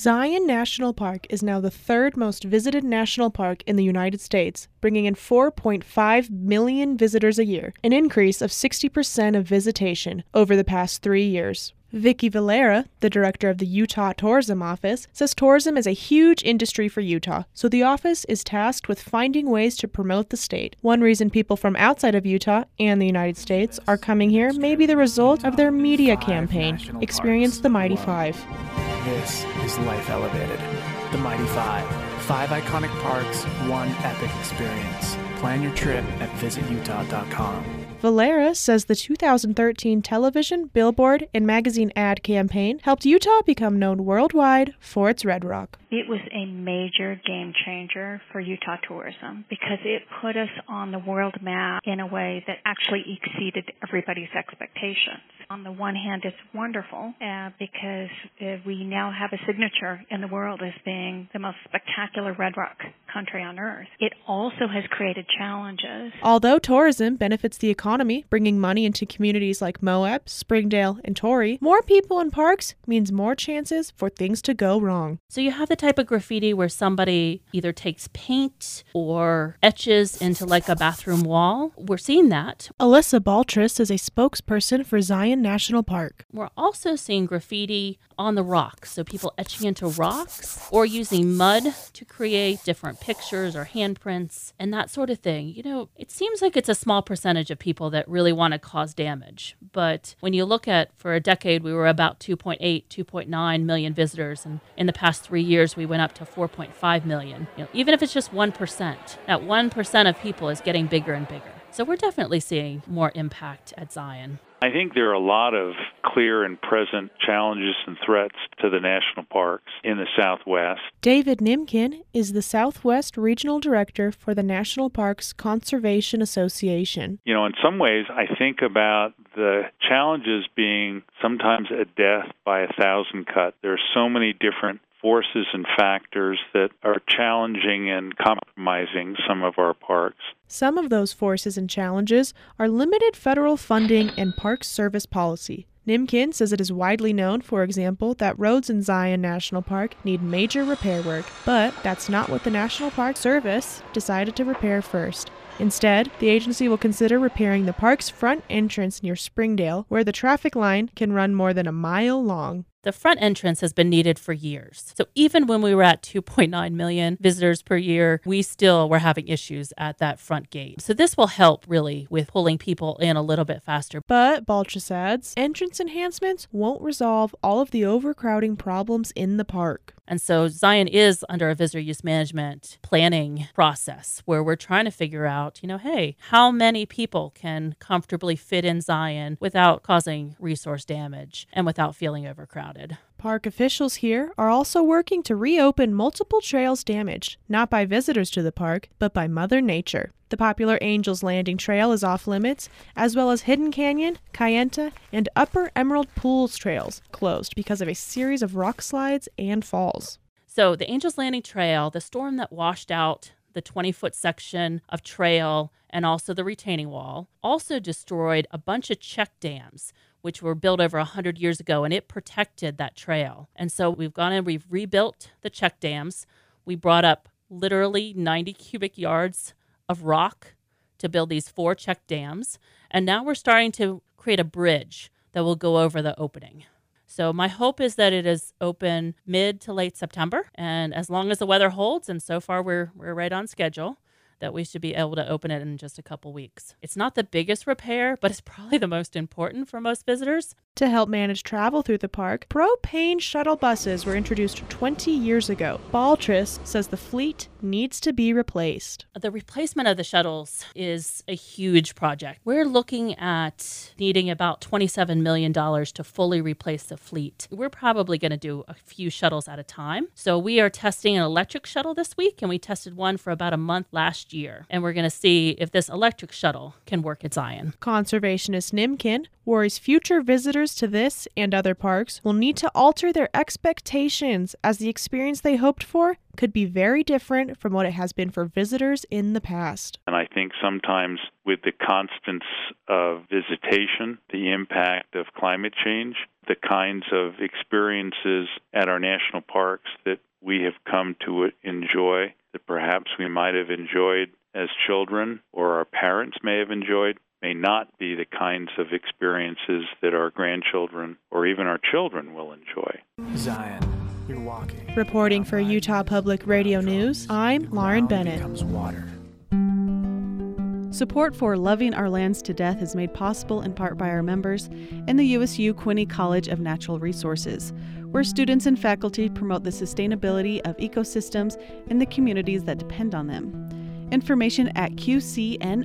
Zion National Park is now the third most visited national park in the United States, bringing in 4.5 million visitors a year, an increase of 60% of visitation over the past three years. Vicki Varela, the director of the Utah Tourism Office, says tourism is a huge industry for Utah, so the office is tasked with finding ways to promote the state. One reason people from outside of Utah and the United States are coming here may be the result of their media campaign, Experience the Mighty Five. This is Life Elevated, the Mighty Five. Five iconic parks, one epic experience. Plan your trip at visitutah.com. Varela says the 2013 television, billboard, and magazine ad campaign helped Utah become known worldwide for its Red Rock. It was a major game changer for Utah tourism because it put us on the world map in a way that actually exceeded everybody's expectations. On the one hand, it's wonderful uh, because uh, we now have a signature in the world as being the most spectacular Red Rock country on earth. It also has created challenges. Although tourism benefits the economy, bringing money into communities like Moab, Springdale, and Torrey, more people in parks means more chances for things to go wrong. So you have the type of graffiti where somebody either takes paint or etches into like a bathroom wall. We're seeing that. Alyssa Baltrus is a spokesperson for Zion National Park. We're also seeing graffiti on the rocks. So people etching into rocks or using mud to create different pictures or handprints and that sort of thing. You know, it seems like it's a small percentage of people that really want to cause damage. But when you look at for a decade, we were about 2.8, 2.9 million visitors. And in the past three years, we went up to 4.5 million. You know, even if it's just 1%, that 1% of people is getting bigger and bigger. So we're definitely seeing more impact at Zion. I think there are a lot of clear and present challenges and threats to the national parks in the Southwest. David Nimkin is the Southwest Regional Director for the National Parks Conservation Association. You know, in some ways, I think about the challenges being sometimes a death by a thousand cuts. There are so many different forces and factors that are challenging and compromising some of our parks. Some of those forces and challenges are limited federal funding and Park Service policy. Nimkin says it is widely known, for example, that roads in Zion National Park need major repair work, but that's not what the National Park Service decided to repair first. Instead, the agency will consider repairing the park's front entrance near Springdale, where the traffic line can run more than a mile long. The front entrance has been needed for years. So even when we were at 2.9 million visitors per year, we still were having issues at that front gate. So this will help really with pulling people in a little bit faster. But, Baltrus adds, entrance enhancements won't resolve all of the overcrowding problems in the park. And so Zion is under a visitor use management planning process where we're trying to figure out, you know, hey, how many people can comfortably fit in Zion without causing resource damage and without feeling overcrowded? Park officials here are also working to reopen multiple trails damaged, not by visitors to the park, but by Mother Nature. The popular Angels Landing Trail is off limits, as well as Hidden Canyon, Kayenta, and Upper Emerald Pools trails closed because of a series of rock slides and falls. So, the Angels Landing Trail, the storm that washed out the 20 foot section of trail and also the retaining wall, also destroyed a bunch of check dams, which were built over 100 years ago, and it protected that trail. And so we've gone and we've rebuilt the check dams. We brought up literally 90 cubic yards of rock to build these four check dams. And now we're starting to create a bridge that will go over the opening. So my hope is that it is open mid to late September. And as long as the weather holds, and so far we're, we're right on schedule, that we should be able to open it in just a couple weeks. It's not the biggest repair, but it's probably the most important for most visitors. To help manage travel through the park, propane shuttle buses were introduced 20 years ago. Baltrus says the fleet needs to be replaced. The replacement of the shuttles is a huge project. We're looking at needing about $27 million to fully replace the fleet. We're probably going to do a few shuttles at a time. So we are testing an electric shuttle this week, and we tested one for about a month last year. And we're going to see if this electric shuttle can work at Zion. Conservationist Nimkin worries future visitors to this and other parks will need to alter their expectations as the experience they hoped for could be very different from what it has been for visitors in the past. And I think sometimes with the constants of visitation, the impact of climate change, the kinds of experiences at our national parks that we have come to enjoy that perhaps we might have enjoyed as children or our parents may have enjoyed may not be the kinds of experiences that our grandchildren or even our children will enjoy. Zion, you're walking. Reporting for Utah Public Radio News, I'm Lauren Bennett. Support for Loving Our Lands to Death is made possible in part by our members and the USU Quinney College of Natural Resources, where students and faculty promote the sustainability of ecosystems and the communities that depend on them. Information at qcnr.usu.edu.